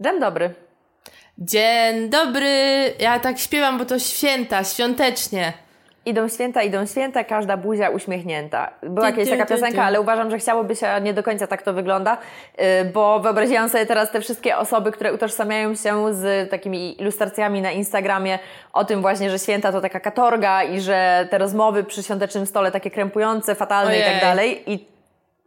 Dzień dobry. Dzień dobry. Ja tak śpiewam, bo to święta, świątecznie. Idą święta, idą święta, każda buzia uśmiechnięta. Była kiedyś taka piosenka, ale uważam, że chciałoby się, a nie do końca tak to wygląda, y, bo wyobraziłam sobie teraz te wszystkie osoby, które utożsamiają się z takimi ilustracjami na Instagramie o tym właśnie, że święta to taka katorga i że te rozmowy przy świątecznym stole takie krępujące, fatalne Ojej. i tak dalej. I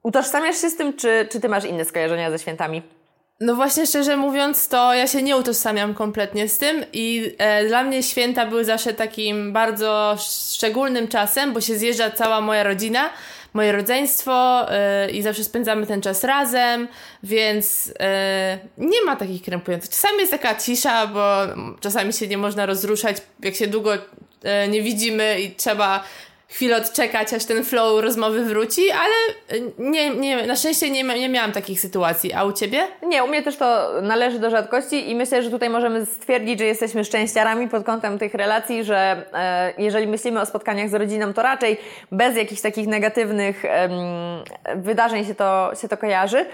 utożsamiasz się z tym, czy, czy ty masz inne skojarzenia ze świętami? No właśnie, szczerze mówiąc, to ja się nie utożsamiam kompletnie z tym i e, dla mnie święta były zawsze takim bardzo szczególnym czasem, bo się zjeżdża cała moja rodzina, moje rodzeństwo e, i zawsze spędzamy ten czas razem, więc e, nie ma takich krępujących. Czasami jest taka cisza, bo czasami się nie można rozruszać, jak się długo e, nie widzimy i trzeba chwilę odczekać, aż ten flow rozmowy wróci, ale nie, nie, na szczęście nie, nie miałam takich sytuacji. A u Ciebie? Nie, u mnie też to należy do rzadkości i myślę, że tutaj możemy stwierdzić, że jesteśmy szczęściarami pod kątem tych relacji, że e, jeżeli myślimy o spotkaniach z rodziną, to raczej bez jakichś takich negatywnych wydarzeń się to, się to kojarzy.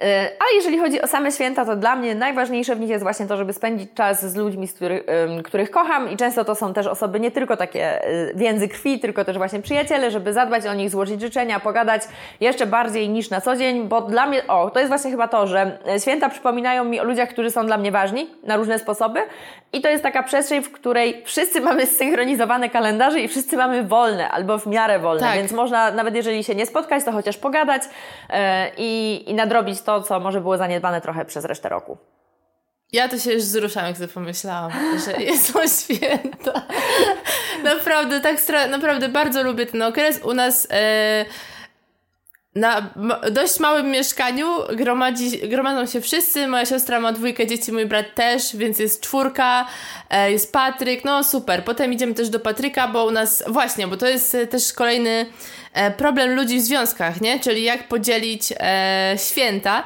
E, jeżeli chodzi o same święta, to dla mnie najważniejsze w nich jest właśnie to, żeby spędzić czas z ludźmi, z których, których kocham i często to są też osoby nie tylko takie e, więzy krwi, tylko też właśnie przyjaciele, żeby zadbać o nich, złożyć życzenia, pogadać jeszcze bardziej niż na co dzień, bo dla mnie, o, to jest właśnie chyba to, że święta przypominają mi o ludziach, którzy są dla mnie ważni na różne sposoby i to jest taka przestrzeń, w której wszyscy mamy zsynchronizowane kalendarze i wszyscy mamy wolne albo w miarę wolne, tak. więc można nawet jeżeli się nie spotkać, to chociaż pogadać yy, i, i nadrobić to, co może było zaniedbane trochę przez resztę roku. Ja to się już wzruszam, jak sobie pomyślałam, że są święta. naprawdę, tak naprawdę bardzo lubię ten okres. U nas e, na dość małym mieszkaniu gromadzi, gromadzą się wszyscy. Moja siostra ma dwójkę dzieci, mój brat też, więc jest czwórka, e, jest Patryk, no super. Potem idziemy też do Patryka, bo u nas, właśnie, bo to jest e, też kolejny e, problem ludzi w związkach, nie? Czyli jak podzielić e, święta.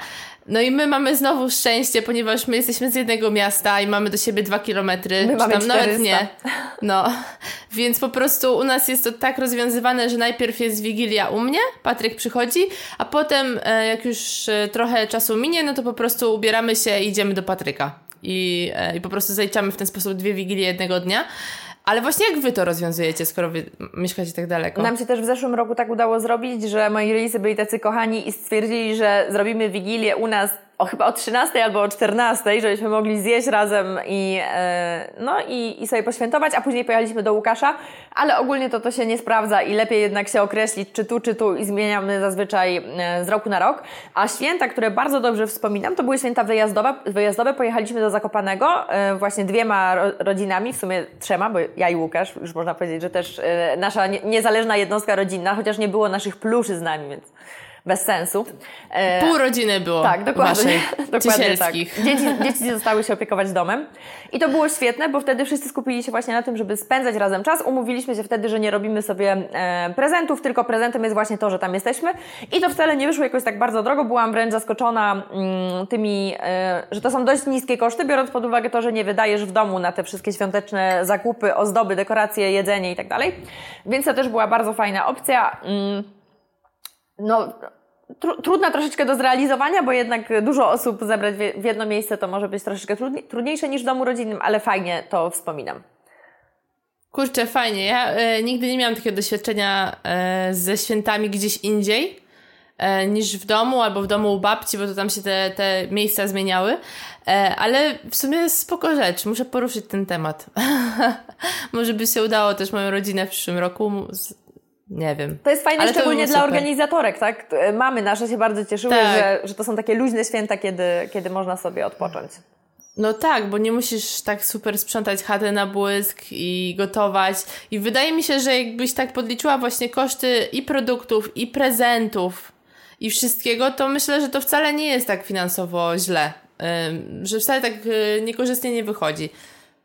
No i my mamy znowu szczęście, ponieważ my jesteśmy z jednego miasta i mamy do siebie dwa kilometry. My mamy tam 400. nawet nie. No, więc po prostu u nas jest to tak rozwiązywane, że najpierw jest Wigilia u mnie, Patryk przychodzi, a potem e, jak już e, trochę czasu minie, no to po prostu ubieramy się i idziemy do Patryka. I, e, i po prostu zaliczamy w ten sposób dwie Wigilie jednego dnia. Ale właśnie jak wy to rozwiązujecie, skoro wy mieszkacie tak daleko? Nam się też w zeszłym roku tak udało zrobić, że moi rodzice byli tacy kochani i stwierdzili, że zrobimy Wigilię u nas o chyba o 13 albo o 14, żebyśmy mogli zjeść razem i, e, no, i, i sobie poświętować, a później pojechaliśmy do Łukasza, ale ogólnie to to się nie sprawdza i lepiej jednak się określić, czy tu, czy tu i zmieniamy zazwyczaj e, z roku na rok. A święta, które bardzo dobrze wspominam, to były święta wyjazdowe. wyjazdowe. Pojechaliśmy do Zakopanego e, właśnie dwiema rodzinami, w sumie trzema, bo ja i Łukasz, już można powiedzieć, że też nasza niezależna jednostka rodzinna, chociaż nie było naszych pluszy z nami, więc bez sensu. E, Pół rodziny było. Tak, dokładnie. dokładnie tak. Dzieci, dzieci zostały się opiekować domem. I to było świetne, bo wtedy wszyscy skupili się właśnie na tym, żeby spędzać razem czas. Umówiliśmy się wtedy, że nie robimy sobie e, prezentów, tylko prezentem jest właśnie to, że tam jesteśmy. I to wcale nie wyszło jakoś tak bardzo drogo. Byłam wręcz zaskoczona mm, tymi, e, że to są dość niskie koszty, biorąc pod uwagę to, że nie wydajesz w domu na te wszystkie świąteczne zakupy, ozdoby, dekoracje, jedzenie i tak dalej. Więc to też była bardzo fajna opcja. No, tru, trudna troszeczkę do zrealizowania, bo jednak dużo osób zebrać w jedno miejsce to może być troszeczkę trudniejsze niż w domu rodzinnym, ale fajnie to wspominam. Kurczę, fajnie. Ja e, nigdy nie miałam takiego doświadczenia e, ze świętami gdzieś indziej e, niż w domu albo w domu u babci, bo to tam się te, te miejsca zmieniały. E, ale w sumie spoko rzecz. Muszę poruszyć ten temat. Może by się udało też moją rodzinę w przyszłym roku nie wiem. To jest fajne Ale szczególnie dla organizatorek, tak? Mamy nasze się bardzo cieszyły, tak. że, że to są takie luźne święta, kiedy, kiedy można sobie odpocząć. No tak, bo nie musisz tak super sprzątać chatę na błysk i gotować. I wydaje mi się, że jakbyś tak podliczyła właśnie koszty i produktów, i prezentów, i wszystkiego, to myślę, że to wcale nie jest tak finansowo źle. Że wcale tak y, niekorzystnie nie wychodzi.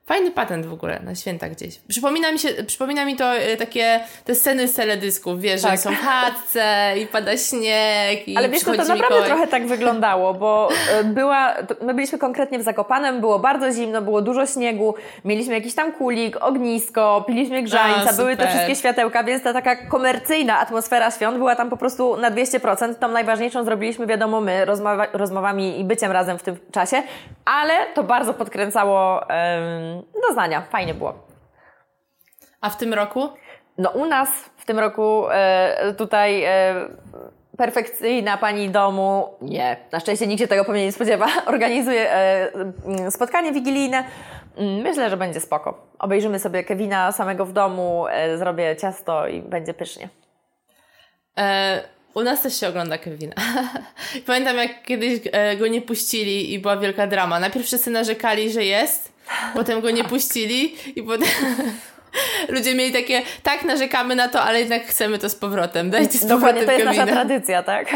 Fajny patent w ogóle na święta gdzieś. Przypomina mi, się, przypomina mi to e, takie te sceny z teledysków, wiesz, tak. że są w chatce i pada śnieg i Ale wiesz, to, to naprawdę Mikołaj. trochę tak wyglądało, bo e, była, my byliśmy konkretnie w Zakopanem, było bardzo zimno, było dużo śniegu, mieliśmy jakiś tam kulik, ognisko, piliśmy grzańca, A, były te wszystkie światełka, więc ta taka komercyjna atmosfera świąt była tam po prostu na 200%. Tą najważniejszą zrobiliśmy, wiadomo, my rozmowa, rozmowami i byciem razem w tym czasie, ale to bardzo podkręcało um, doznania. Fajnie było. A w tym roku? No u nas w tym roku e, tutaj e, perfekcyjna pani domu, nie, na szczęście nikt się tego pewnie nie spodziewa, organizuje e, spotkanie wigilijne. Mm, myślę, że będzie spoko. Obejrzymy sobie Kevina samego w domu, e, zrobię ciasto i będzie pysznie. U nas też się ogląda Kevina. Pamiętam, jak kiedyś e, go nie puścili i była wielka drama. Najpierw wszyscy narzekali, że jest, potem go nie puścili i potem ludzie mieli takie, tak narzekamy na to, ale jednak chcemy to z powrotem. Dajcie z powrotem Dokładnie, to jest Kevina. nasza tradycja, tak?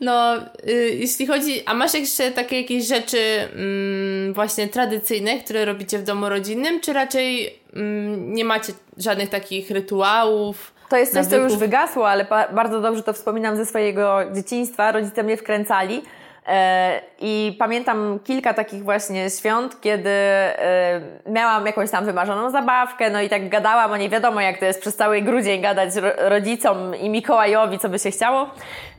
No, y, jeśli chodzi, a masz jeszcze takie jakieś rzeczy mm, właśnie tradycyjne, które robicie w domu rodzinnym, czy raczej mm, nie macie żadnych takich rytuałów? To jest coś, co już wygasło, ale bardzo dobrze to wspominam ze swojego dzieciństwa. Rodzice mnie wkręcali. E, I pamiętam kilka takich właśnie świąt, kiedy e, miałam jakąś tam wymarzoną zabawkę, no i tak gadałam o niej. Wiadomo, jak to jest przez cały grudzień gadać rodzicom i Mikołajowi, co by się chciało.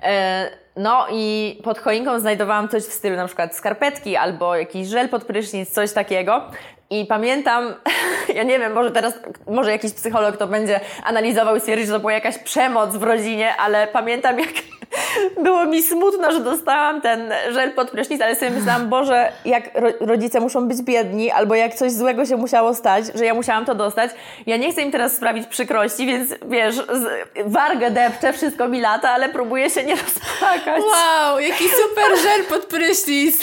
E, no i pod choinką znajdowałam coś w stylu na przykład skarpetki albo jakiś żel pod prysznic, coś takiego. I pamiętam, ja nie wiem, może teraz, może jakiś psycholog to będzie analizował i stwierdzić, że to była jakaś przemoc w rodzinie, ale pamiętam jak było mi smutno, że dostałam ten żel pod prysznic, ale sobie myślałam, Boże, jak rodzice muszą być biedni, albo jak coś złego się musiało stać, że ja musiałam to dostać. Ja nie chcę im teraz sprawić przykrości, więc wiesz, wargę depczę, wszystko mi lata, ale próbuję się nie rozpłakać. Wow, jaki super żel pod prysznic.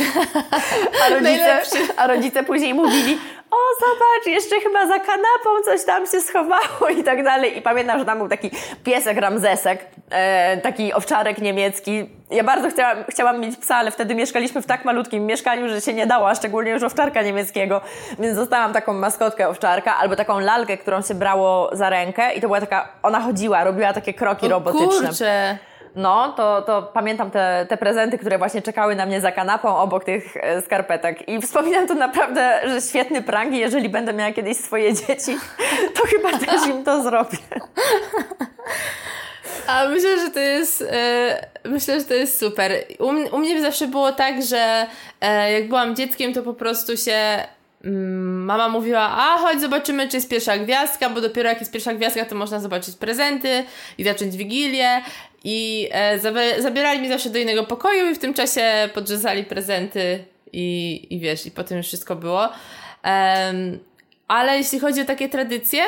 A rodzice, a rodzice później mówili, o zobacz, jeszcze chyba za kanapą coś tam się schowało i tak dalej. I pamiętam, że tam był taki piesek Ramzesek, e, taki owczarek niemiecki. Ja bardzo chciałam, chciałam mieć psa, ale wtedy mieszkaliśmy w tak malutkim mieszkaniu, że się nie dało, szczególnie już owczarka niemieckiego. Więc dostałam taką maskotkę owczarka albo taką lalkę, którą się brało za rękę i to była taka, ona chodziła, robiła takie kroki o, robotyczne. Kurczę no, to, to pamiętam te, te prezenty, które właśnie czekały na mnie za kanapą obok tych e, skarpetek. I wspominam to naprawdę, że świetny prank i jeżeli będę miała kiedyś swoje dzieci, to chyba też im to zrobię. A myślę, że to jest e, myślę, że to jest super. U, u mnie zawsze było tak, że e, jak byłam dzieckiem, to po prostu się mm, mama mówiła, a chodź zobaczymy, czy jest pierwsza gwiazdka, bo dopiero jak jest pierwsza gwiazdka, to można zobaczyć prezenty i zacząć wigilię. I e, zabierali mi zawsze do innego pokoju i w tym czasie podrzucali prezenty i, i wiesz, i potem już wszystko było. Um, ale jeśli chodzi o takie tradycje,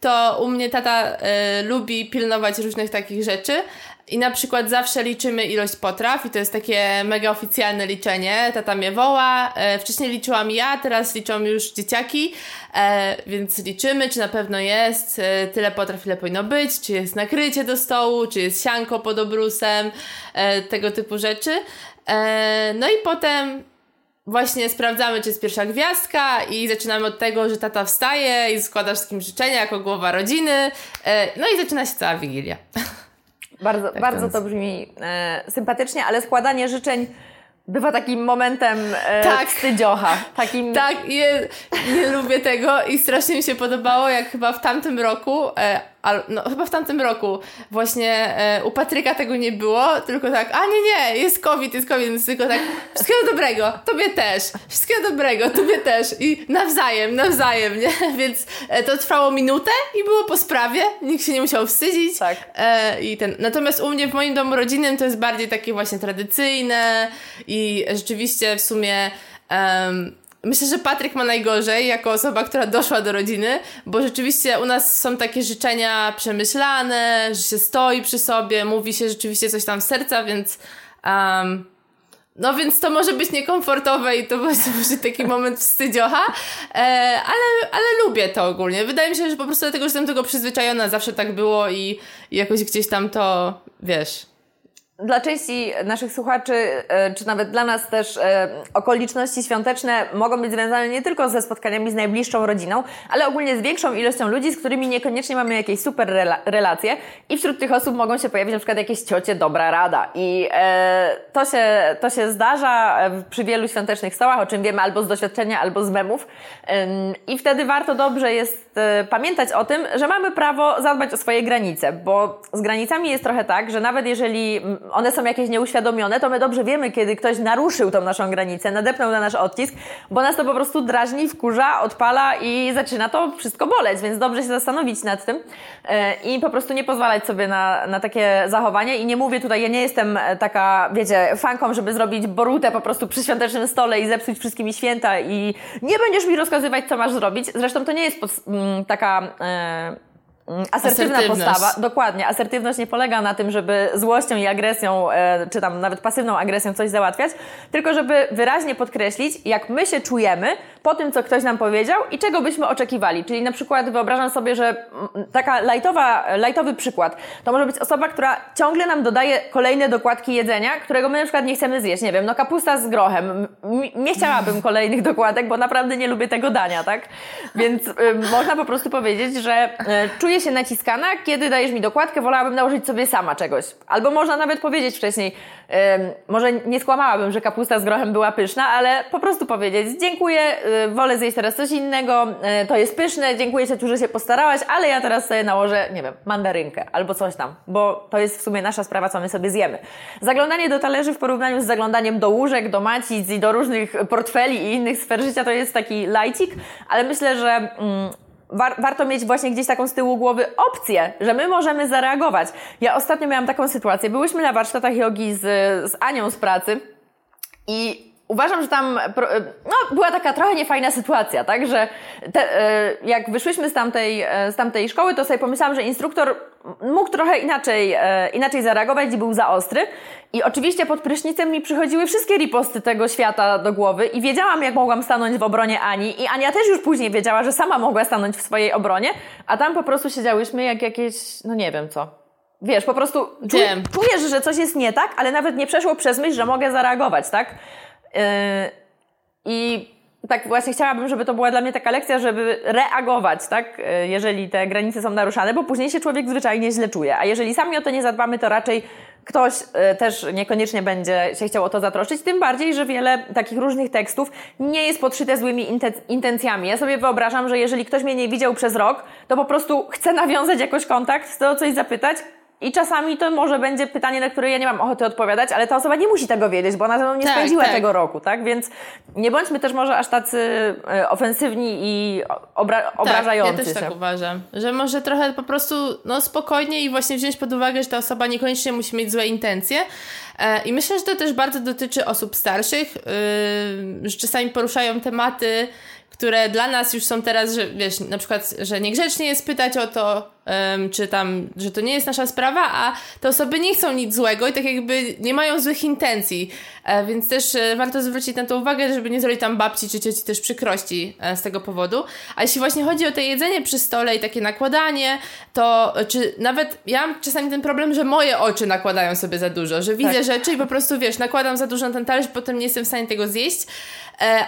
to u mnie tata e, lubi pilnować różnych takich rzeczy. I na przykład zawsze liczymy ilość potraw i to jest takie mega oficjalne liczenie. Tata mnie woła. E, wcześniej liczyłam ja, teraz liczą już dzieciaki, e, więc liczymy, czy na pewno jest e, tyle potraw, ile powinno być, czy jest nakrycie do stołu, czy jest sianko pod obrusem, e, tego typu rzeczy. E, no i potem właśnie sprawdzamy, czy jest pierwsza gwiazdka i zaczynamy od tego, że tata wstaje i składa wszystkim życzenia jako głowa rodziny. E, no i zaczyna się cała Wigilia. Bardzo, tak bardzo to brzmi e, sympatycznie, ale składanie życzeń bywa takim momentem e, tak. wstydziocha. Takim... Tak, nie, nie lubię tego i strasznie mi się podobało, jak chyba w tamtym roku e, ale no, chyba w tamtym roku właśnie e, u Patryka tego nie było, tylko tak, a nie, nie, jest COVID, jest COVID, więc tylko tak, wszystkiego dobrego, tobie też, wszystkiego dobrego, tobie też i nawzajem, nawzajem, nie? Więc e, to trwało minutę i było po sprawie, nikt się nie musiał wstydzić. Tak. E, i ten, natomiast u mnie w moim domu rodzinnym to jest bardziej takie właśnie tradycyjne i rzeczywiście w sumie um, Myślę, że Patryk ma najgorzej jako osoba, która doszła do rodziny, bo rzeczywiście u nas są takie życzenia przemyślane, że się stoi przy sobie, mówi się rzeczywiście coś tam z serca, więc um, no więc to może być niekomfortowe i to właśnie może taki moment wstydziocha, e, ale, ale lubię to ogólnie. Wydaje mi się, że po prostu dlatego, że jestem tego przyzwyczajona, zawsze tak było i, i jakoś gdzieś tam to, wiesz, dla części naszych słuchaczy, e, czy nawet dla nas też e, okoliczności świąteczne mogą być związane nie tylko ze spotkaniami z najbliższą rodziną, ale ogólnie z większą ilością ludzi, z którymi niekoniecznie mamy jakieś super relacje i wśród tych osób mogą się pojawić na przykład jakieś ciocie dobra rada. I e, to, się, to się zdarza przy wielu świątecznych stołach, o czym wiemy albo z doświadczenia, albo z memów. I wtedy warto dobrze jest pamiętać o tym, że mamy prawo zadbać o swoje granice, bo z granicami jest trochę tak, że nawet jeżeli one są jakieś nieuświadomione, to my dobrze wiemy, kiedy ktoś naruszył tą naszą granicę, nadepnął na nasz odcisk, bo nas to po prostu drażni, wkurza, odpala i zaczyna to wszystko boleć, więc dobrze się zastanowić nad tym e, i po prostu nie pozwalać sobie na, na takie zachowanie i nie mówię tutaj, ja nie jestem taka, wiecie, fanką, żeby zrobić borutę po prostu przy świątecznym stole i zepsuć wszystkimi święta i nie będziesz mi rozkazywać, co masz zrobić. Zresztą to nie jest taka... E, Mm, asertywna postawa, dokładnie. Asertywność nie polega na tym, żeby złością i agresją, e, czy tam nawet pasywną agresją coś załatwiać, tylko żeby wyraźnie podkreślić, jak my się czujemy po tym, co ktoś nam powiedział i czego byśmy oczekiwali. Czyli na przykład wyobrażam sobie, że mm, taka lajtowa, lajtowy przykład, to może być osoba, która ciągle nam dodaje kolejne dokładki jedzenia, którego my na przykład nie chcemy zjeść. Nie wiem, no kapusta z grochem. Nie chciałabym kolejnych dokładek, bo naprawdę nie lubię tego dania, tak? Więc y, można po prostu powiedzieć, że y, czuję się naciskana, kiedy dajesz mi dokładkę, wolałabym nałożyć sobie sama czegoś. Albo można nawet powiedzieć wcześniej, może nie skłamałabym, że kapusta z grochem była pyszna, ale po prostu powiedzieć, dziękuję, y, wolę zjeść teraz coś innego, y, to jest pyszne, dziękuję Ci, że się postarałaś, ale ja teraz sobie nałożę, nie wiem, mandarynkę albo coś tam, bo to jest w sumie nasza sprawa, co my sobie zjemy. Zaglądanie do talerzy w porównaniu z zaglądaniem do łóżek, do macic i do różnych portfeli i innych sfer życia to jest taki lajcik, ale myślę, że mm, war, warto mieć właśnie gdzieś taką z tyłu głowy opcję, że my możemy zareagować. Ja ostatnio miałam taką sytuację. Byłyśmy na warsztatach jogi z, z Anią z pracy i uważam, że tam no, była taka trochę niefajna sytuacja, tak, że te, e, jak wyszłyśmy z tamtej, e, z tamtej szkoły, to sobie pomyślałam, że instruktor mógł trochę inaczej, e, inaczej zareagować i był za ostry. I oczywiście pod prysznicem mi przychodziły wszystkie riposty tego świata do głowy i wiedziałam, jak mogłam stanąć w obronie Ani. I Ania też już później wiedziała, że sama mogła stanąć w swojej obronie, a tam po prostu siedziałyśmy jak jakieś, no nie wiem co. Wiesz, po prostu czuj, czujesz, że coś jest nie tak, ale nawet nie przeszło przez myśl, że mogę zareagować, tak? Yy, I tak właśnie chciałabym, żeby to była dla mnie taka lekcja, żeby reagować, tak, yy, jeżeli te granice są naruszane, bo później się człowiek zwyczajnie źle czuje. A jeżeli sami o to nie zadbamy, to raczej ktoś yy, też niekoniecznie będzie się chciał o to zatroszczyć, tym bardziej, że wiele takich różnych tekstów nie jest podszyte złymi intencjami. Ja sobie wyobrażam, że jeżeli ktoś mnie nie widział przez rok, to po prostu chce nawiązać jakoś kontakt, chce o coś zapytać, i czasami to może będzie pytanie, na które ja nie mam ochoty odpowiadać, ale ta osoba nie musi tego wiedzieć, bo ona ze mną nie tak, spędziła tak. tego roku, tak? Więc nie bądźmy też może aż tacy e, ofensywni i obra obrażający tak, ja też się. tak uważam, że może trochę po prostu no, spokojnie i właśnie wziąć pod uwagę, że ta osoba niekoniecznie musi mieć złe intencje. E, I myślę, że to też bardzo dotyczy osób starszych, yy, że czasami poruszają tematy, które dla nas już są teraz, że wiesz, na przykład, że niegrzecznie jest pytać o to, czy tam, że to nie jest nasza sprawa, a te osoby nie chcą nic złego i tak jakby nie mają złych intencji. E, więc też e, warto zwrócić na to uwagę, żeby nie zrobić tam babci czy cioci też przykrości e, z tego powodu. A jeśli właśnie chodzi o to jedzenie przy stole i takie nakładanie, to czy nawet ja mam czasami ten problem, że moje oczy nakładają sobie za dużo, że widzę tak. rzeczy i po prostu wiesz, nakładam za dużo na ten talerz, potem nie jestem w stanie tego zjeść.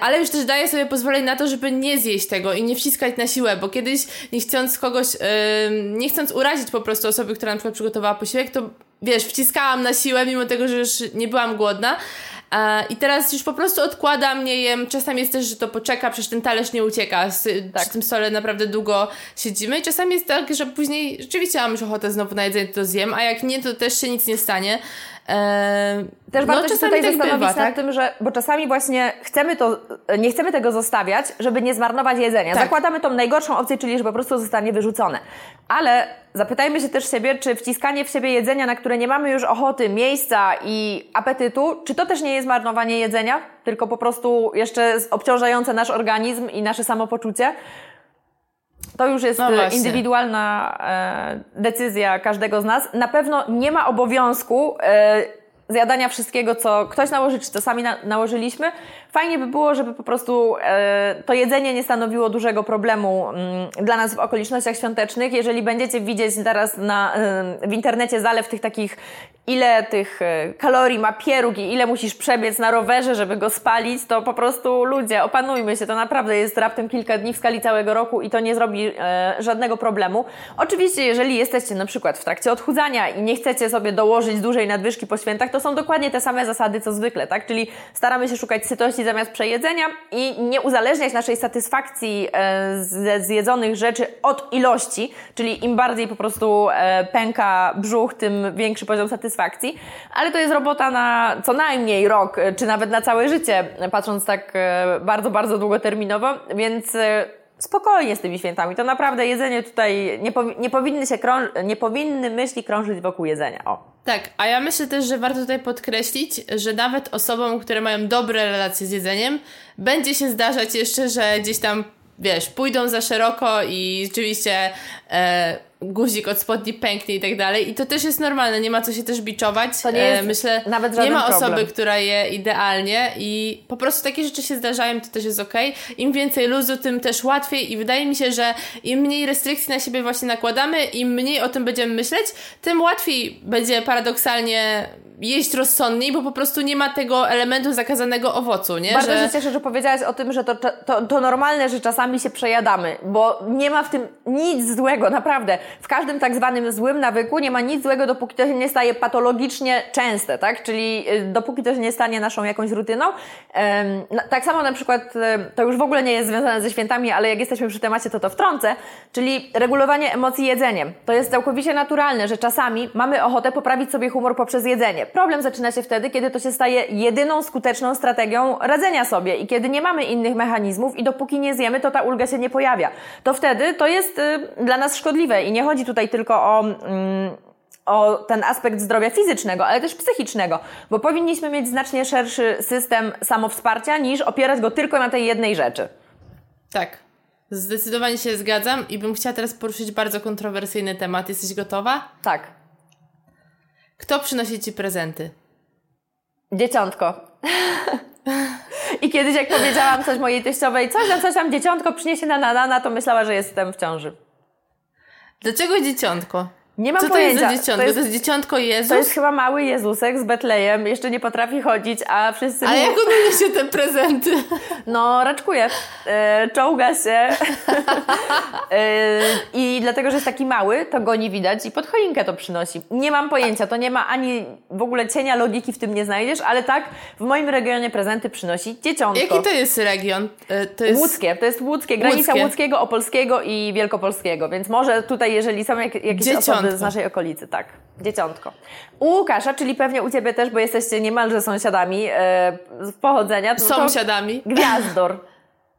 Ale już też daję sobie pozwolenie na to, żeby nie zjeść tego i nie wciskać na siłę, bo kiedyś nie chcąc kogoś, nie chcąc urazić po prostu osoby, która na przykład przygotowała posiłek, to wiesz, wciskałam na siłę, mimo tego, że już nie byłam głodna. E, I teraz już po prostu odkładam, nie jem. Czasami jest też, że to poczeka, przecież ten talerz nie ucieka. Tak. Przy tym stole naprawdę długo siedzimy. I czasami jest tak, że później rzeczywiście mam już ochotę znowu na jedzenie, to zjem, a jak nie, to też się nic nie stanie. Też warto no, się tutaj tak zastanowić bywa, nad tak? tym, że, bo czasami właśnie chcemy to, nie chcemy tego zostawiać, żeby nie zmarnować jedzenia. Tak. Zakładamy tą najgorszą opcję, czyli że po prostu zostanie wyrzucone. Ale zapytajmy się też siebie, czy wciskanie w siebie jedzenia, na które nie mamy już ochoty, miejsca i apetytu, czy to też nie jest marnowanie jedzenia, tylko po prostu jeszcze obciążające nasz organizm i nasze samopoczucie? To już jest no indywidualna e, decyzja każdego z nas. Na pewno nie ma obowiązku e, zjadania wszystkiego, co ktoś nałoży, czy co sami na, nałożyliśmy. Fajnie by było, żeby po prostu e, to jedzenie nie stanowiło dużego problemu mm, dla nas w okolicznościach świątecznych. Jeżeli będziecie widzieć teraz na, e, w internecie zalew tych takich ile tych e, kalorii ma pieróg i ile musisz przebiec na rowerze, żeby go spalić, to po prostu ludzie, opanujmy się, to naprawdę jest raptem kilka dni w skali całego roku i to nie zrobi żadnego problemu. Oczywiście, jeżeli jesteście na przykład w trakcie odchudzania i nie chcecie sobie dołożyć dużej nadwyżki po świętach, to są dokładnie te same zasady co zwykle, tak? Czyli staramy się szukać sytości zamiast przejedzenia i nie uzależniać naszej satysfakcji e, ze zjedzonych rzeczy od ilości, czyli im bardziej po prostu e, pęka brzuch, tym większy poziom satysfakcji. Ale to jest robota na co najmniej rok, czy nawet na całe życie, patrząc tak e, bardzo, bardzo długoterminowo, więc e, spokojnie z tymi świętami. To naprawdę jedzenie tutaj nie, powi nie powinny się nie powinny myśli krążyć wokół jedzenia. O. Tak, a ja myślę też, że warto tutaj podkreślić, że nawet osobom, które mają dobre relacje z jedzeniem, będzie się zdarzać jeszcze, że gdzieś tam, wiesz, pójdą za szeroko i rzeczywiście e, guzik od spodni pęknie i tak dalej. I to też jest normalne, nie ma co się też biczować. To nie jest e, Myślę, nawet nie ma problem. osoby, która je idealnie i po prostu takie rzeczy się zdarzają, to też jest ok. Im więcej luzu, tym też łatwiej i wydaje mi się, że im mniej restrykcji na siebie właśnie nakładamy, im mniej o tym będziemy myśleć, tym łatwiej będzie paradoksalnie jeść rozsądniej, bo po prostu nie ma tego elementu zakazanego owocu, nie? Bardzo że... się cieszę, że powiedziałaś o tym, że to, to, to normalne, że czasami się przejadamy, bo nie ma w tym nic złego, naprawdę. W każdym tak zwanym złym nawyku nie ma nic złego, dopóki to się nie staje patologicznie częste, tak? Czyli y, dopóki to się nie stanie naszą jakąś rutyną. Tak samo na przykład, to już w ogóle nie jest związane ze świętami, ale jak jesteśmy przy temacie, to to wtrącę, czyli regulowanie emocji jedzeniem. To jest całkowicie naturalne, że czasami mamy ochotę poprawić sobie humor poprzez jedzenie. Problem zaczyna się wtedy, kiedy to się staje jedyną skuteczną strategią radzenia sobie i kiedy nie mamy innych mechanizmów i dopóki nie zjemy, to ta ulga się nie pojawia. To wtedy to jest y, dla nas szkodliwe i nie chodzi tutaj tylko o... Mm, o ten aspekt zdrowia fizycznego, ale też psychicznego, bo powinniśmy mieć znacznie szerszy system samowsparcia niż opierać go tylko na tej jednej rzeczy. Tak. Zdecydowanie się zgadzam i bym chciała teraz poruszyć bardzo kontrowersyjny temat. Jesteś gotowa? Tak. Kto przynosi ci prezenty? Dzieciątko. I kiedyś jak powiedziałam coś mojej teściowej, coś tam, coś tam dzieciątko przyniesie na nanana, to myślała, że jestem w ciąży. Dlaczego dzieciątko? Nie mam Co pojęcia. to jest za dzieciątko? To jest, to jest dzieciątko Jezus? To jest chyba mały Jezusek z Betlejem. Jeszcze nie potrafi chodzić, a wszyscy... Ale jak on się te prezenty? No, raczkuje. E, czołga się. e, I dlatego, że jest taki mały, to go nie widać i pod choinkę to przynosi. Nie mam pojęcia. To nie ma ani w ogóle cienia logiki w tym nie znajdziesz, ale tak, w moim regionie prezenty przynosi dzieciątko. Jaki to jest region? E, to jest... Łódzkie. To jest łódzkie. Granica łódzkie. łódzkiego, opolskiego i wielkopolskiego. Więc może tutaj, jeżeli są jak, jakieś Dzieciątko. osoby z naszej okolicy, tak. Dzieciątko. U Łukasza, czyli pewnie u Ciebie też, bo jesteście niemalże sąsiadami e, z pochodzenia. To, Sąsiadami. To gwiazdor.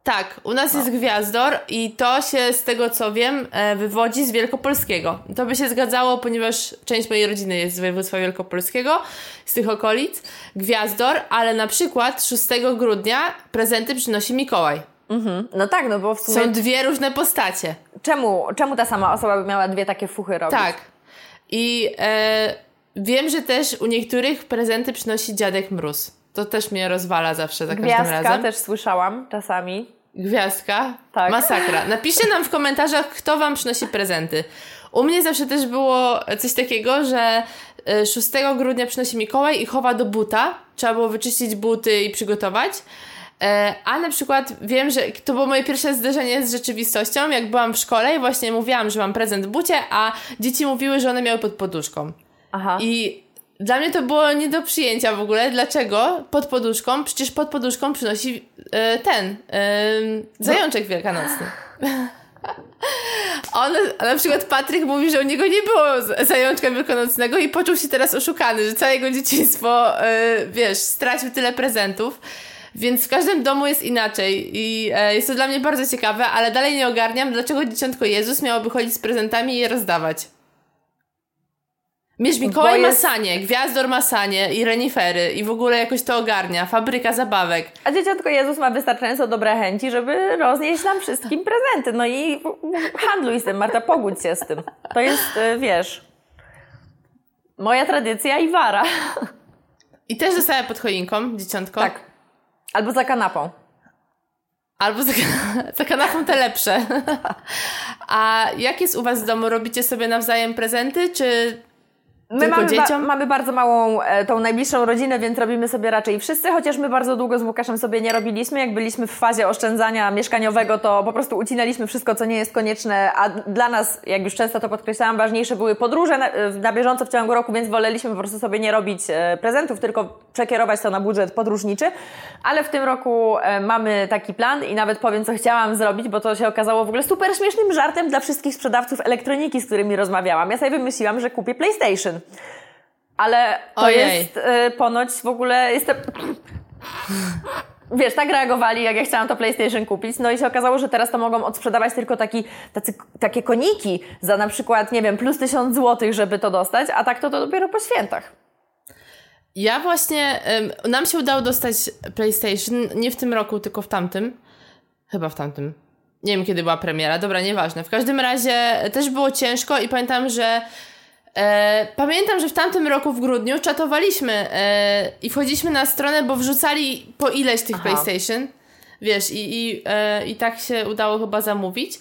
Tak, u nas no. jest gwiazdor i to się z tego co wiem e, wywodzi z Wielkopolskiego. To by się zgadzało, ponieważ część mojej rodziny jest z województwa wielkopolskiego, z tych okolic. Gwiazdor, ale na przykład 6 grudnia prezenty przynosi Mikołaj. Mhm. No tak, no bo w sumie... Są dwie różne postacie. Czemu, czemu ta sama osoba by miała dwie takie fuchy robić? Tak. I e, wiem, że też u niektórych prezenty przynosi dziadek mróz. To też mnie rozwala zawsze za Gwiazdka każdym razem. też słyszałam czasami. Gwiazdka? Tak. Masakra. Napiszcie nam w komentarzach, kto wam przynosi prezenty. U mnie zawsze też było coś takiego, że 6 e, grudnia przynosi Mikołaj i chowa do buta. Trzeba było wyczyścić buty i przygotować. E, a na przykład wiem, że to było moje pierwsze zderzenie z rzeczywistością, jak byłam w szkole i właśnie mówiłam, że mam prezent w bucie, a dzieci mówiły, że one miały pod poduszką. Aha. I dla mnie to było nie do przyjęcia w ogóle. Dlaczego pod poduszką? Przecież pod poduszką przynosi e, ten e, zajączek wielkanocny. On, na przykład Patryk mówi, że u niego nie było zajączka wielkanocnego i poczuł się teraz oszukany, że całe jego dzieciństwo, e, wiesz, stracił tyle prezentów. Więc w każdym domu jest inaczej i e, jest to dla mnie bardzo ciekawe, ale dalej nie ogarniam, dlaczego dzieciątko Jezus miałoby chodzić z prezentami i je rozdawać. Mierz Mikołaj jest... Masanie, Gwiazdor Masanie i renifery i w ogóle jakoś to ogarnia, fabryka zabawek. A dzieciątko Jezus ma wystarczająco dobre chęci, żeby roznieść nam wszystkim prezenty. No i handluj z tym, Marta, pogódź się z tym. To jest, e, wiesz, moja tradycja i wara. I też została pod choinką, dzieciątko? Tak. Albo za kanapą. Albo za, za kanapą te lepsze. A jak jest u Was w domu? Robicie sobie nawzajem prezenty, czy My Tylko mamy, ba- dzieciom? mamy bardzo małą, e, tą najbliższą rodzinę, więc robimy sobie raczej wszyscy, chociaż my bardzo długo z Łukaszem sobie nie robiliśmy. Jak byliśmy w fazie oszczędzania mieszkaniowego, to po prostu ucinaliśmy wszystko, co nie jest konieczne, a dla nas, jak już często to podkreślałam, ważniejsze były podróże na, na bieżąco w ciągu roku, więc woleliśmy po prostu sobie nie robić e, prezentów, tylko przekierować to na budżet podróżniczy. Ale w tym roku e, mamy taki plan i nawet powiem, co chciałam zrobić, bo to się okazało w ogóle super śmiesznym żartem dla wszystkich sprzedawców elektroniki, z którymi rozmawiałam. Ja sobie wymyśliłam, że kupię PlayStation. Ale to Ojej. jest y, ponoć w ogóle jestem. Wiesz, tak reagowali, jak ja chciałam to PlayStation kupić. No i się okazało, że teraz to mogą odsprzedawać tylko taki, tacy, takie koniki za na przykład, nie wiem, plus tysiąc złotych, żeby to dostać, a tak to, to dopiero po świętach. Ja właśnie, ym, nam się udało dostać PlayStation, nie w tym roku, tylko w tamtym. Chyba w tamtym. Nie wiem, kiedy była premiera, dobra, nieważne. W każdym razie też było ciężko i pamiętam, że e, pamiętam, że w tamtym roku w grudniu czatowaliśmy e, i wchodziliśmy na stronę, bo wrzucali po ileś tych Aha. PlayStation. Wiesz, i, i, e, i tak się udało chyba zamówić.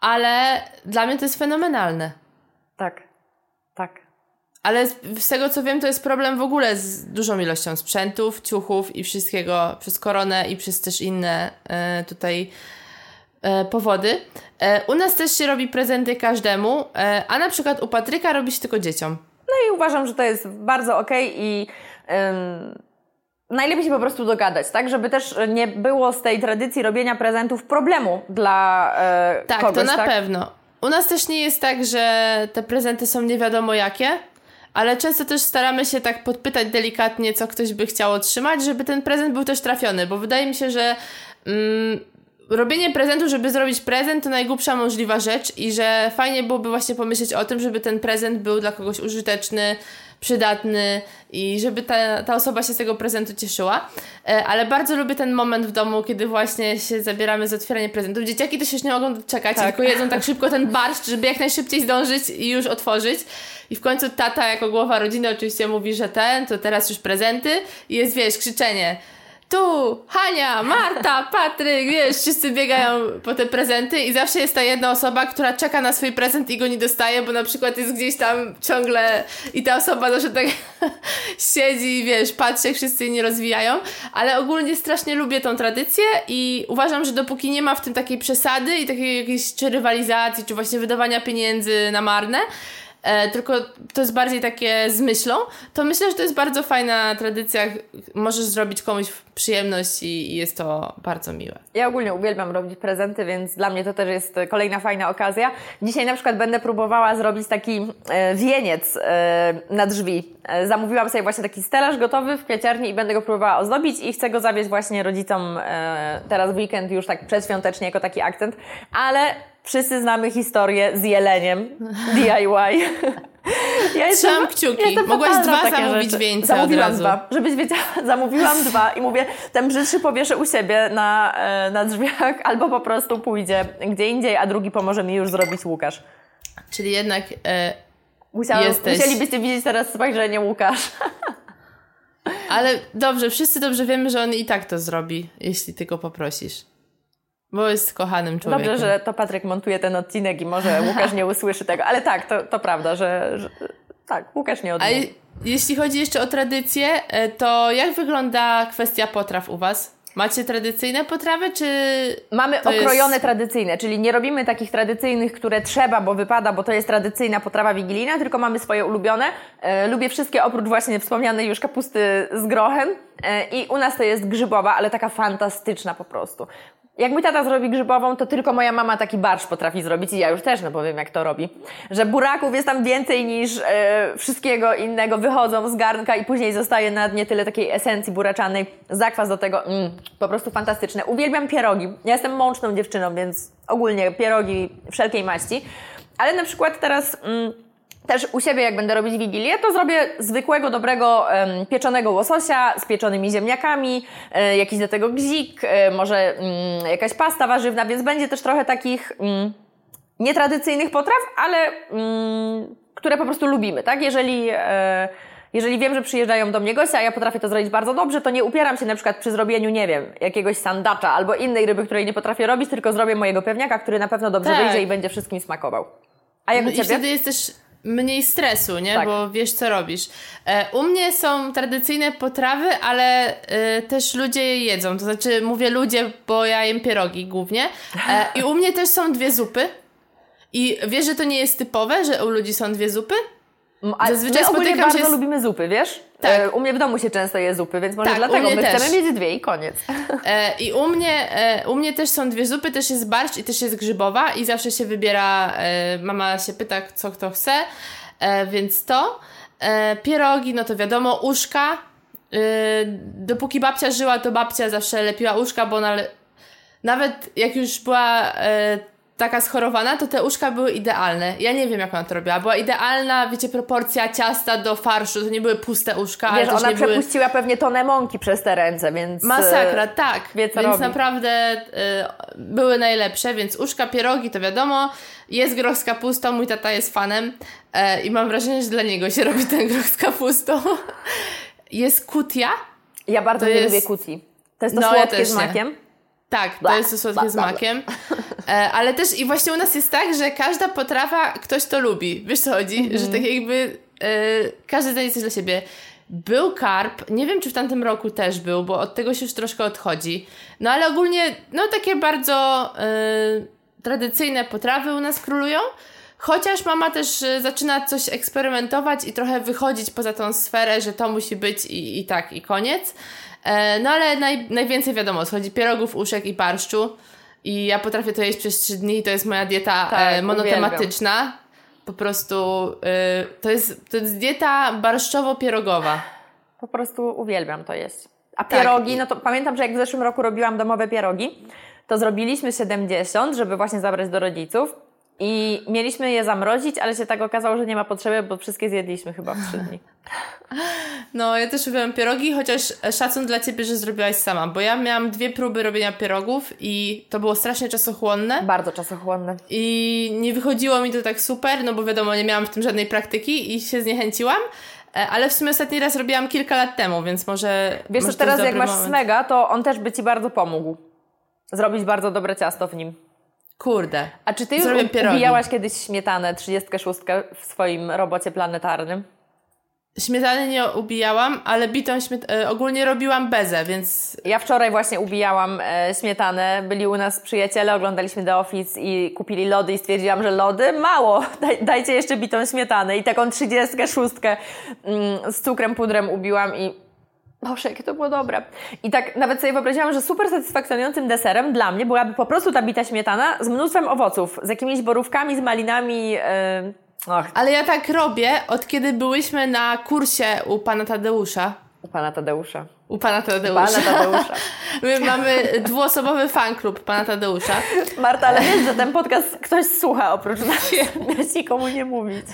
Ale dla mnie to jest fenomenalne. Tak, tak. Ale z, z tego co wiem, to jest problem w ogóle z dużą ilością sprzętów, ciuchów i wszystkiego przez koronę i przez też inne e, tutaj powody. E, u nas też się robi prezenty każdemu, e, a na przykład u Patryka robi się tylko dzieciom. No i uważam, że to jest bardzo okej i ym, najlepiej się po prostu dogadać, tak? Żeby też nie było z tej tradycji robienia prezentów problemu dla e, Tak, kogoś, to na tak? pewno. U nas też nie jest tak, że te prezenty są nie wiadomo jakie, ale często też staramy się tak podpytać delikatnie, co ktoś by chciał otrzymać, żeby ten prezent był też trafiony, bo wydaje mi się, że mm, robienie prezentu, żeby zrobić prezent, to najgłupsza możliwa rzecz i że fajnie byłoby właśnie pomyśleć o tym, żeby ten prezent był dla kogoś użyteczny, przydatny i żeby ta, ta osoba się z tego prezentu cieszyła. E, ale bardzo lubię ten moment w domu, kiedy właśnie się zabieramy za otwieranie prezentów. Dzieciaki to się już nie mogą doczekać, Tak. tylko jedzą tak szybko ten barszcz, żeby jak najszybciej zdążyć i już otworzyć. I w końcu tata jako głowa rodziny oczywiście mówi, że ten, to teraz już prezenty i jest, wiesz, krzyczenie tu, Hania, Marta, Patryk, wiesz, wszyscy biegają po te prezenty i zawsze jest ta jedna osoba, która czeka na swój prezent i go nie dostaje, bo na przykład jest gdzieś tam ciągle i ta osoba zawsze tak siedzi i wiesz, patrzy, jak wszyscy nie rozwijają, ale ogólnie strasznie lubię tą tradycję i uważam, że dopóki nie ma w tym takiej przesady i takiej jakiejś czy rywalizacji, czy właśnie wydawania pieniędzy na marne, e, tylko to jest bardziej takie z myślą, to myślę, że to jest bardzo fajna tradycja. Możesz zrobić komuś przyjemność i, jest to bardzo miłe. Ja ogólnie uwielbiam robić prezenty, więc dla mnie to też jest kolejna fajna okazja. Dzisiaj na przykład będę próbowała zrobić taki e, wieniec e, na drzwi. E, zamówiłam sobie właśnie taki stelaż gotowy w kwiaciarni i będę go próbowała ozdobić i chcę go zawieźć właśnie rodzicom e, teraz w weekend już tak przedświątecznie jako taki akcent, ale wszyscy znamy historię z jeleniem DIY. Ja Trzymam kciuki. jestem Mogłaś dwa zamówić rzeczy. więcej Zamówiłam od razu. dwa, żebyś wiedziała, zamówiłam dwa i mówię, ten brzydszy powieszę u siebie na, e, na drzwiach albo po prostu pójdzie gdzie indziej, a drugi pomoże mi już zrobić Łukasz. Czyli jednak e, Musiałam, Jesteś. Musielibyście widzieć teraz spojrzenie Łukasz. Ale dobrze, wszyscy dobrze wiemy, że on i tak to zrobi, jeśli ty go poprosisz. Bo jest kochanym człowiekiem. Dobrze, że to Patryk montuje ten odcinek i może Łukasz nie usłyszy tego, ale tak, to, to prawda, że, że tak, Łukasz nie A odmówi. je- jeśli chodzi jeszcze o tradycję, e, to jak wygląda kwestia potraw u was? Macie tradycyjne potrawy, czy... Mamy okrojone jest- tradycyjne, czyli nie robimy takich tradycyjnych, które trzeba, bo wypada, bo to jest tradycyjna potrawa wigilijna, tylko mamy swoje ulubione. E, lubię wszystkie oprócz właśnie wspomnianej już kapusty z grochem. E, I u nas to jest grzybowa, ale taka fantastyczna po prostu. Jak mój tata zrobi grzybową, to tylko moja mama taki barsz potrafi zrobić i ja już też, no bo wiem jak to robi. Że buraków jest tam więcej niż e, wszystkiego innego, wychodzą z garnka i później zostaje na dnie tyle takiej esencji buraczanej, zakwas do tego, mm, po prostu fantastyczne. Uwielbiam pierogi. Ja jestem mączną dziewczyną, więc ogólnie pierogi wszelkiej maści. Ale na przykład teraz... Mm, też u siebie, jak będę robić wigilię, to zrobię zwykłego, dobrego pieczonego łososia z pieczonymi ziemniakami, e, jakiś do tego gzik, e, może mm, jakaś pasta warzywna, więc będzie też trochę takich mm, nietradycyjnych potraw, ale mm, które po prostu lubimy, tak? Jeżeli, e, jeżeli wiem, że przyjeżdżają do mnie goście, a ja potrafię to zrobić bardzo dobrze, to nie upieram się na przykład przy zrobieniu, nie wiem, jakiegoś sandacza albo innej ryby, której nie potrafię robić, tylko zrobię mojego pewniaka, który na pewno dobrze Tak. wyjdzie i będzie wszystkim smakował. A jak u No I Ciebie? wtedy jest też mniej stresu, nie? Tak. Bo wiesz, co robisz. E, u mnie są tradycyjne potrawy, ale e, też ludzie je jedzą. To znaczy, mówię ludzie, bo ja jem pierogi głównie. E, I u mnie też są dwie zupy. I wiesz, że to nie jest typowe, że u ludzi są dwie zupy? M, A Zazwyczaj my spotykam się bardzo z- lubimy zupy, wiesz? Tak. E, u mnie w domu się często je zupy, więc może Tak, dlatego my też. chcemy mieć dwie i koniec. E, I u mnie, e, u mnie też są dwie zupy, też jest barszcz i też jest grzybowa i zawsze się wybiera, e, mama się pyta, co kto chce, e, więc to. E, pierogi, no to wiadomo, uszka. Dopóki babcia żyła, to babcia zawsze lepiła uszka, bo ona le... nawet jak już była taka schorowana, to te uszka były idealne. Ja nie wiem, jak ona to robiła. Była idealna, wiecie, proporcja ciasta do farszu, to nie były puste uszka, ale Wiesz, też ona nie były... przepuściła pewnie tonę mąki przez te ręce, więc... e, Masakra, tak. wie, więc robi. naprawdę y, były najlepsze, więc uszka, pierogi to wiadomo. Jest groch z kapustą, mój tata jest fanem e, i mam wrażenie, że dla niego się robi ten groch z kapustą. jest kutia. Ja bardzo To nie jest- lubię kucji. To jest to No, ja słodkie też z nie. Tak, to jest słodkie z makiem. E, ale też i właśnie u nas jest tak, że każda potrawa ktoś to lubi. Wiesz co chodzi? Mhm. Że tak jakby e, każdy znajdzie coś dla siebie. Był karp, nie wiem czy w tamtym roku też był, bo od tego się już troszkę odchodzi. No ale ogólnie, no takie bardzo e, tradycyjne potrawy u nas królują. Chociaż mama też zaczyna coś eksperymentować i trochę wychodzić poza tą sferę, że to musi być i, i tak, i koniec. E, no ale naj, najwięcej wiadomo, schodzi pierogów, uszek i barszczu. I ja potrafię to jeść przez trzy dni, to jest moja dieta Tak, e, monotematyczna. Po prostu e, to, jest, to jest dieta barszczowo-pierogowa. Po prostu uwielbiam to jeść. A Tak, pierogi, i- no to pamiętam, że jak w zeszłym roku robiłam domowe pierogi, to zrobiliśmy 70, żeby właśnie zabrać do rodziców. I mieliśmy je zamrozić, ale się tak okazało, że nie ma potrzeby, bo wszystkie zjedliśmy chyba w trzy dni. No, ja też robiłam pierogi, chociaż szacun dla Ciebie, że zrobiłaś sama, bo ja miałam dwie próby robienia pierogów i to było strasznie czasochłonne. Bardzo czasochłonne. I nie wychodziło mi to tak super, no bo wiadomo, nie miałam w tym żadnej praktyki i się zniechęciłam. E, Ale w sumie ostatni raz robiłam kilka lat temu, więc może. Wiesz może teraz jak masz moment. smega, to on też by Ci bardzo pomógł. Zrobić bardzo dobre ciasto w nim. Kurde. A czy Ty już ubijałaś kiedyś śmietanę 36 w swoim robocie planetarnym? Śmietany nie ubijałam, ale bitą śmiet... e, ogólnie robiłam bezę, więc Ja wczoraj właśnie ubijałam e, śmietanę. Byli u nas przyjaciele, oglądaliśmy The Office i kupili lody i stwierdziłam, że lody mało. Daj, dajcie jeszcze bitą śmietanę. I taką 36 mm, z cukrem, pudrem ubiłam i Boże, jakie to było dobre. I tak nawet sobie wyobraziłam, że super satysfakcjonującym deserem dla mnie byłaby po prostu ta bita śmietana z mnóstwem owoców, z jakimiś borówkami, z malinami. Yy, och, Ale ja tak robię, od kiedy byłyśmy na kursie u pana Tadeusza. u pana Tadeusza. U pana Tadeusza. Pana Tadeusza. My mamy dwuosobowy fanklub pana Tadeusza. Marta, ale wiesz, że ten podcast ktoś słucha oprócz nas. Miałeś nikomu nie mówić.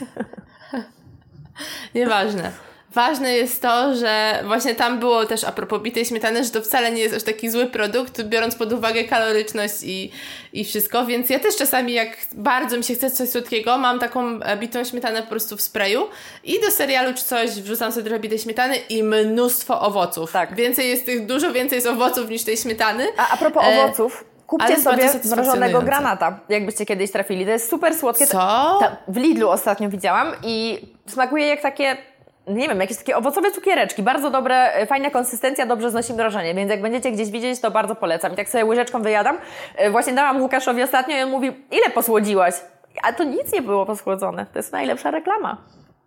Nieważne. Ważne jest to, że właśnie tam było też a propos bitej śmietany, że to wcale nie jest aż taki zły produkt, biorąc pod uwagę kaloryczność i, i wszystko, więc ja też czasami jak bardzo mi się chce coś słodkiego, mam taką e, bitą śmietanę po prostu w sprayu i do serialu czy coś wrzucam sobie trochę bitej śmietany i mnóstwo owoców. Tak. Więcej jest tych, dużo więcej jest owoców niż tej śmietany. A, a propos E, owoców, kupcie sobie mrożonego granata, jakbyście kiedyś trafili. To jest super słodkie. Co? Ta, w Lidlu ostatnio widziałam i smakuje jak takie, nie wiem, jakieś takie owocowe cukiereczki. Bardzo dobre, e, fajna konsystencja, dobrze znosi mrożenie, więc jak będziecie gdzieś widzieć, to bardzo polecam. I tak sobie łyżeczką wyjadam. E, Właśnie dałam Łukaszowi ostatnio i on mówi, ile posłodziłaś? A to nic nie było posłodzone. To jest najlepsza reklama.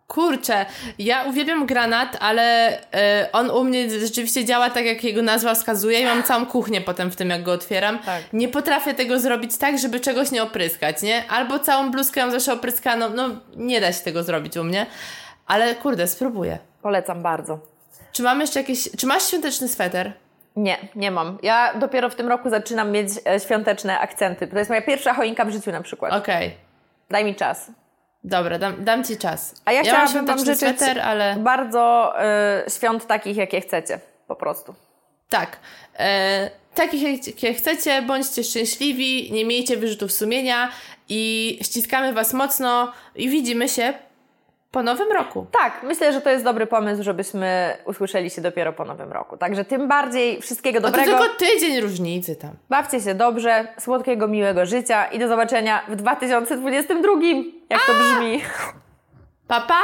Kurczę, ja uwielbiam granat, ale e, on u mnie rzeczywiście działa tak, jak jego nazwa wskazuje i mam całą kuchnię potem w tym, jak go otwieram. Tak. Nie potrafię tego zrobić tak, żeby czegoś nie opryskać, nie? Albo całą bluzkę mam zawsze opryskaną, no nie da się tego zrobić u mnie. Ale kurde, spróbuję. Polecam bardzo. Czy mam jeszcze jakieś... Czy masz świąteczny sweter? Nie, nie mam. Ja dopiero w tym roku zaczynam mieć e, świąteczne akcenty. To jest moja pierwsza choinka w życiu na przykład. Okej. Daj mi czas. Dobra, dam, dam ci czas. A ja, mam chciałabym Wam świąteczny sweter, ale... bardzo y, świąt takich, jakie chcecie. Po prostu. Tak. E, takich jakie chcecie, bądźcie szczęśliwi, nie miejcie wyrzutów sumienia i ściskamy Was mocno i widzimy się po nowym roku. Tak, myślę, że to jest dobry pomysł, żebyśmy usłyszeli się dopiero po nowym roku. Także tym bardziej wszystkiego A to dobrego. tylko tydzień różnicy tam. Bawcie się dobrze, słodkiego, miłego życia i do zobaczenia w 2022. Jak to brzmi? Pa, pa!